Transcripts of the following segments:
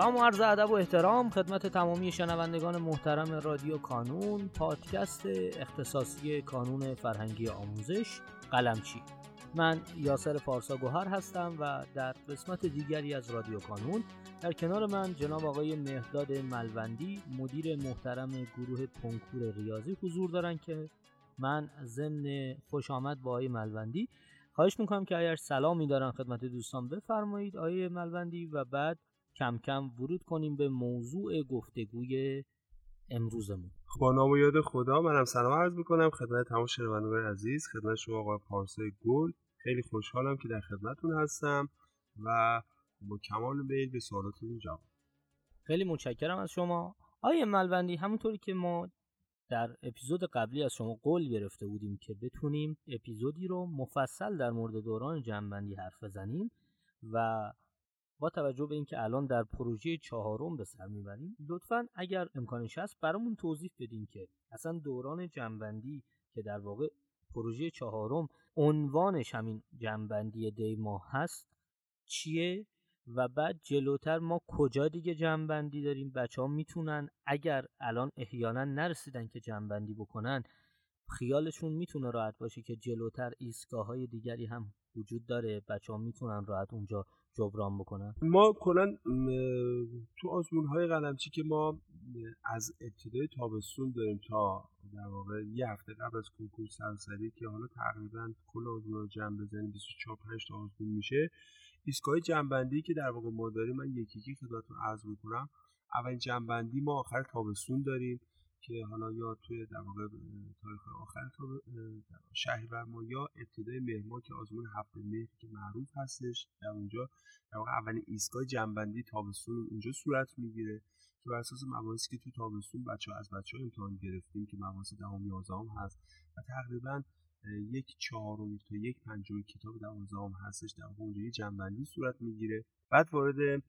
سلام و عرض ادب و احترام خدمت تمامی شنوندگان محترم رادیو کانون پادکست اختصاصی کانون فرهنگی آموزش قلمچی. من یاسر پارسا گوهر هستم و در قسمت دیگری از رادیو کانون در کنار من جناب آقای مهداد ملوندی مدیر محترم گروه کنکور ریاضی حضور دارن که من ضمن خوش آمد با آقای ملوندی. خواهش می‌کنم که اگر سلامی دارن خدمت دوستان بفرمایید آقای ملوندی و بعد کم کم ورود کنیم به موضوع گفتگوی امروزمون. با نام و یاد خدا منم سلام عرض می‌کنم. خدمت تمام شنوندگان عزیز خدمت شما آقای پارسای گل. خیلی خوشحالم که در خدمتتون هستم و با کمال میل به سوالاتتون جواب خیلی متشکرم از شما. آیه ملوندی همونطوری که ما در اپیزود قبلی از شما قول گرفته بودیم که بتونیم اپیزودی رو مفصل در مورد دوران جنبندی حرف بزنیم و با توجه به اینکه الان در پروژه چهارم به سر می‌بریم لطفا اگر امکانش هست برامون توضیح بدین که اصلا دوران جنبندی که در واقع پروژه چهارم عنوانش همین جنبندی دی ماه هست چیه و بعد جلوتر ما کجا دیگه جنبندی داریم؟ بچه ها می‌تونن اگر الان احیانا نرسیدن که جنبندی بکنن خیالشون می‌تونه راحت باشه که جلوتر ایستگاه های دیگری هم وجود داره. بچه ها می‌تونن راحت اونجا جبران بکنن ما کلا تو آزمون های قلمچی که ما از ابتدای تابستون داریم تا در واقع یه هفته قبل از کنکور سرسری که حالا تقریبا کل آزمون جمع بزنیم 24 5 تا آزمون میشه. ایستگاه جنبندی که در واقع ما داریم من یکی یکی خدمتتون عرض می‌کنم. اولین جنبندی ما آخر تابستون داریم. که حالا یا توی در واقع تاریخ آخر تا شهریور ما یا ابتدای مهر ماه که آزمون هفته مهر که معروف هستش در اونجا در واقع اولین ایستگاه جنبندی تابستون اونجا صورت می‌گیره که بر اساس مباحثی که تو تابستون بچه از بچه ها امتحان گرفتیم که مباحث دهم یازدهم هست و تقریبا یک چهارم تا یک پنجم کتاب دوازدهم هستش در اونجا یه جنبندی صورت می‌گیره. بعد وارد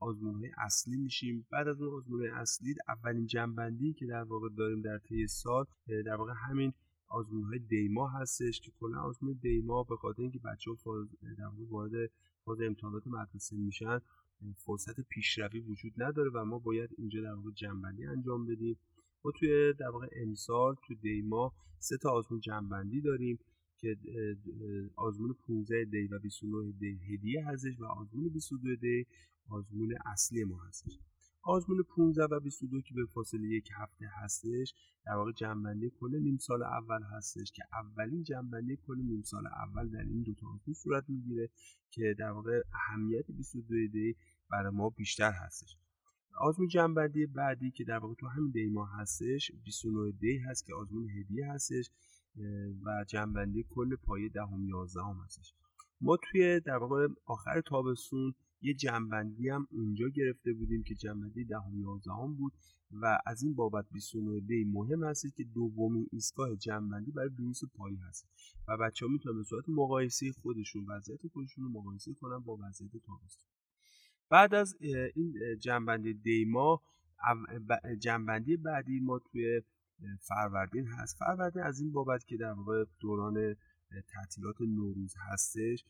آزمون های اصلی میشیم. بعد از اون آزمون های اصلی اولین جنبندی که در واقع داریم در طی سال در واقع همین آزمون های دیما هستش که کلا آزمون دیما به خاطر اینکه بچه ها در واقع وارد فاز امتحانات مدرسه میشن فرصت پیشروی وجود نداره و ما باید اینجا در واقع جنبندی انجام بدیم. ما توی در واقع امسال تو دیما سه تا آزمون جنبندی داریم. که آزمون 15 دی و 29 دی هدیه هستش و آزمون 22 دی آزمون اصلی ما هستش. آزمون 15 و 22 که به فاصله یک هفته هستش در واقع جنبندی کل نیم سال اول هستش که اولین جنبندی کل نیم سال اول در این دو تا آزمون صورت می‌گیره که در واقع اهمیت 22 دی برای ما بیشتر هستش. آزمون جنبندی بعدی که در واقع تو همین دی ما هستش 29 دی هست که آزمون هدیه هستش. و جنبندی کل پایه دهم یازدهم هستش. ما توی در واقع آخر تابستون یه جنبندی هم اونجا گرفته بودیم که جنبندی دهم یازدهم بود و از این بابت 29 دی مهم هست که دومین ایستگاه جنبندی برای دروس پایی هست. و بچه ها می‌تونن به صورت مقایسه خودشون وضعیت خودشون رو مقایسه کنن با وضعیت تابستون. بعد از این جنبندی دیما جنبندی بعدی ما توی فروردین هست. فروردین از این بابت که در واقع دوران تعطیلات نوروز هستش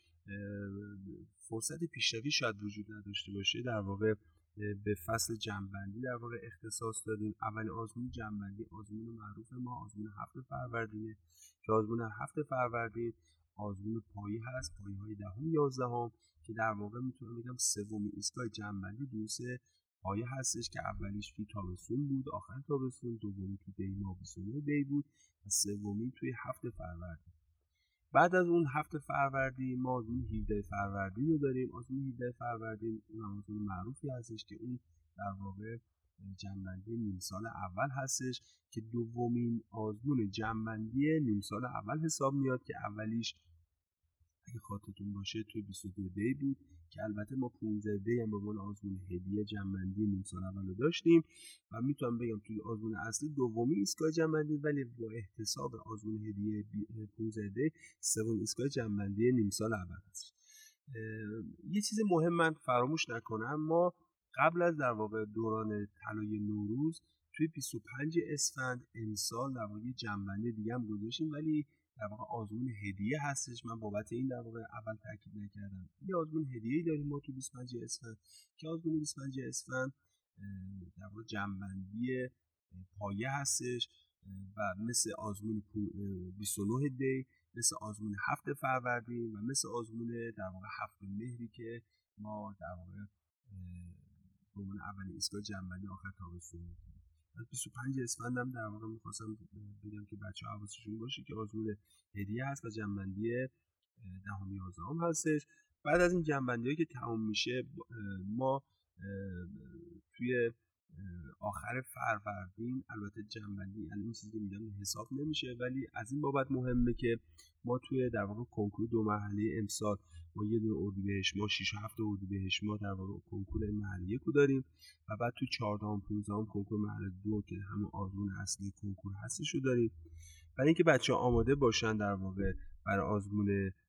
فرصت پیشروی شاید وجود نداشته باشه. در واقع به فصل جنبندی در واقع اختصاص دادیم. اول آزمون جنبندی آزمون معروف ما آزمون هفته فروردینه. که آزمون هفته فروردین آزمون پایی هست پایی های دهم یازدهم که در واقع می‌تونم بگم سومین ایستگاه جنبندی دوست پایه هستش که اولیش توی تابستون بود آخر تابستون دومی توی دی ما 29 دی بود و سومی توی هفته فروردین. بعد از اون هفته فروردین ما آزمون 17 فروردین رو داریم. آزمون 17 فروردین اون آزمون معروفی هستش که اون در واقع جنبندی نیم سال اول هستش که دومین آزمون جنبندی نیم سال اول حساب میاد که اولیش اگه خاطرتون باشه توی 22 دی بود که البته ما 15 دی هم به عنوان آزمون هدیه جنبندی نیم سال اول داشتیم و می‌تونم بگم توی آزمون اصلی دومی ایستگاه جنبندی ولی با احتساب آزمون هدیه 15 دی سوم ایستگاه جنبندی نیم سال اول هست یه چیز مهم من فراموش نکنم ما قبل از در واقع دوران طلای نوروز توی 25 اسفند امسال در واقع جنبندی دیگه هم گذاشتیم ولی در واقع آزمون هدیه هستش. من بابت این در واقع اول تاکید نکردم. یه آزمون هدیه داریم ما تو 25 اسفند. که آزمون 25 اسفند در واقع جنبندی پایه هستش. و مثل آزمون 29 دی مثل آزمون هفت فروردین و مثل آزمون در واقع هفت مهری که ما در واقع به عنوان اولین ایستگاه جنبندی آخر تابستون 25 اسفند هم در واقع می‌خواستم بگم که بچه حواسشون باشه که آزمون هدیه هست و جنبندی دهم یازدهم هستش. بعد از این جنبندی که تمام میشه ما توی آخر فروردین البته جنبندی یعنی این چیزی میگم حساب نمیشه ولی از این بابت مهمه که ما توی در واقع کنکور دو محله امسال ما یه دونه اردیبهشت ما 6 7 اردیبهشت ما در واقع کنکور محله یکو داریم و بعد تو 14 و 15 کنکور محله دو که همون آزمون اصلی کنکور هستش رو داریم. برای اینکه بچه ها آماده باشن در واقع برای آزمون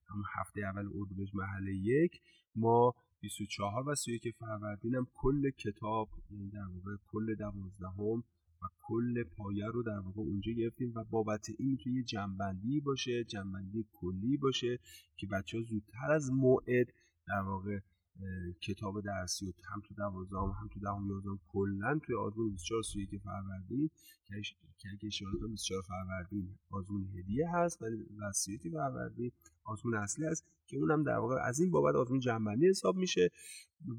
همون هفته اول اردیبهشت محله یک ما 24 و 31 فروردین هم کل کتاب یعنی در واقع کل دوازدهم و کل پایه رو در واقع اونجا گرفتیم و بابت این می‌تونه یه جنبندی باشه جنبندی کلی باشه که بچه ها زودتر از موعد در واقع کتاب درسی و هم تو دوازدهم هم تو دهم یازدهم کلا توی آزمون 24 31 فروردین که اگه اشاره 24 فروردین آزمون هدیه هست و 31 فروردین آزمون اصلی هست که اونم در واقع از این بابت آزمون جنبندی حساب میشه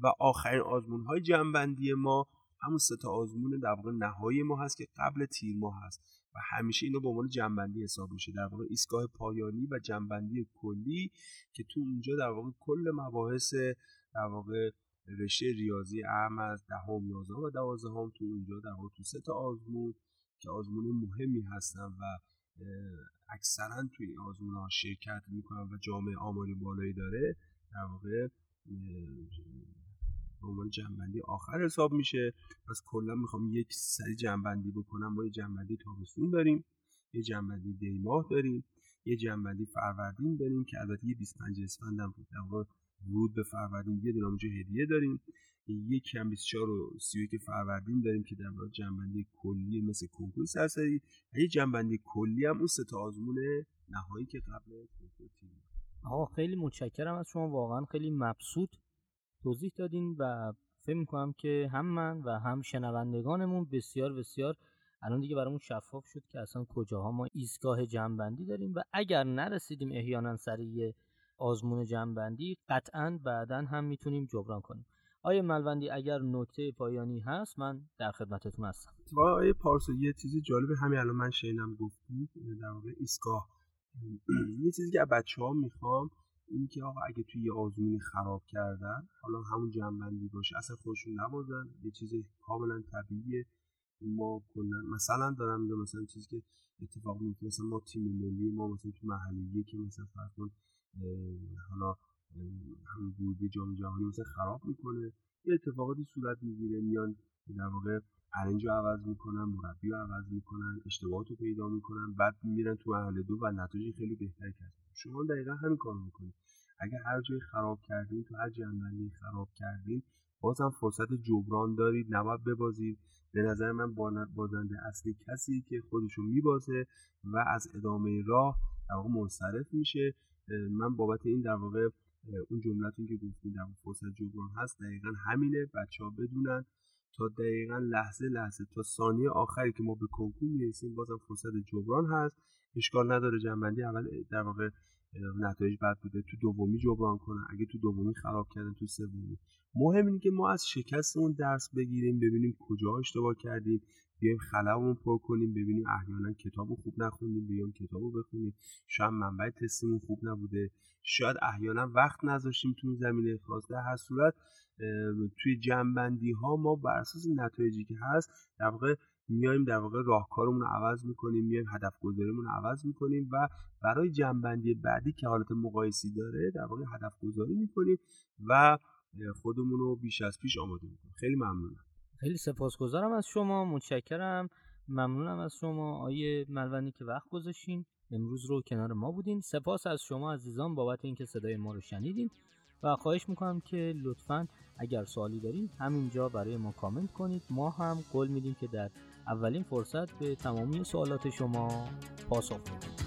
و آخرین آزمون های جنبندی ما همون سه تا آزمون در واقع نهایی ما هست که قبل تیر ماه هست و همیشه اینو به عنوان جنبندی حساب میشه. در واقع ایستگاه پایانی و جنبندی کلی که تو اونجا در واقع کل مباحث در واقع رشته ریاضی اهم از دهم یازدهم و دوازدهم تو اونجا در واقع تو سه تا آزمون که آزمون مهمی هستن و اکثرا توی این آزمون ها شرکت می‌کنن و جامعه آماری بالایی داره در واقع به عنوان جنبندی آخر حساب میشه. پس کلا می‌خوام یک سری جنبندی بکنم ما یه جنبندی تابستون داریم یه جنبندی دی ماه داریم یه جنبندی فروردین داریم که البته یه 25 اسفند هم در ورود به فروردین. یه دونه اونجا هدیه داریم. یک کم 24 و 31 فروردین داریم که در واقع جنبندی کلی مثل کنکور سرسری. و یه جنبندی کلی هم اون سه تا آزمون نهایی که قبل کنکور تیم آقا خیلی متشکرم از شما. واقعا خیلی مبسوط توضیح دادین و فکر می‌کنم که هم من و هم شنوندگانمون بسیار بسیار الان دیگه برامون شفاف شد که اصلا کجاها ما ایستگاه جنبندی داریم. و اگر نرسیدیم احیانا سریع آزمون جنبندی قطعا بعدا هم می‌تونیم جبران کنیم. آیا ملوندی اگر نکته پایانی هست من در خدمتتون هستم. با آیه پارسو یه چیزی جالبه همین الان من شینم گفتید در واقع ایستگاه. یه چیزی که بچه ها می‌خوام این که آقا اگه توی یه آزمونی خراب کردن حالا همون جنبندی باشه اصلا خودشون نبازن یه چیز کاملا طبیعیه. ما کلا مثلا دارم میگم مثلا چیزی که اتفاق میفته مثلا ما تیم ملی ما مثلا تو محله که مثلا فرض حالا ورودی جام جهانی مثلا خراب می‌کنه. یه اتفاقاتی صورت می‌گیره میان در واقع ارنج رو عوض می‌کنن مربی رو عوض می‌کنن اشتباهات رو پیدا می‌کنن بعد میرن تو محله دو و نتایج خیلی بهتر کرد شما دقیقا همین کار می‌کنید. اگر هر جایی خراب کردین تو هر جنبندی خراب کردین بازم فرصت جبران دارید نباید ببازید. به نظر من بازنده اصلی کسی که خودشو میبازه و از ادامه راه در واقع منصرف میشه. من بابت این در واقع اون جملتون که گفتید در فرصت جبران هست دقیقا همینه. بچه ها بدونن تا دقیقا لحظه لحظه تا ثانیه آخری که ما به کنکور می‌رسیم بازم فرصت جبران هست. اشکال نداره جنبندی اول در واقع نتایج بد بوده تو دومی جبران کنن اگه تو دومی خراب کردن تو سومی. مهم اینه که ما از شکستمون درس بگیریم ببینیم کجا اشتباه کردیم. بیایم خلامون پر کنیم ببینیم احیانا کتابو خوب نخوندیم بیایم کتابو بخونیم. شاید منبع تستمون خوب نبوده. شاید احیانا وقت نذاشتیم تو زمینه خاص. در هر صورت توی جنبندی ها ما بر اساس نتایجی که هست در واقع میایم در واقع راهکارمون رو عوض می‌کنیم میایم هدف گذاریمون رو عوض می‌کنیم و برای جنبندی بعدی که حالت مقایسی داره در واقع هدف گذاری می‌کنیم و خودمون رو بیش از پیش آماده می‌کنیم. خیلی ممنونم. خیلی سپاسگزارم از شما. متشکرم. ممنونم از شما. آیه ملونی که وقت گذاشتین. امروز رو کنار ما بودین. سپاس از شما عزیزان بابت اینکه صدای ما رو شنیدین. و خواهش می‌کنم که لطفا اگر سوالی دارین همینجا برای ما کامنت کنید. ما هم قول میدیم که در اولین فرصت به تمامی سوالات شما پاسخ بدیم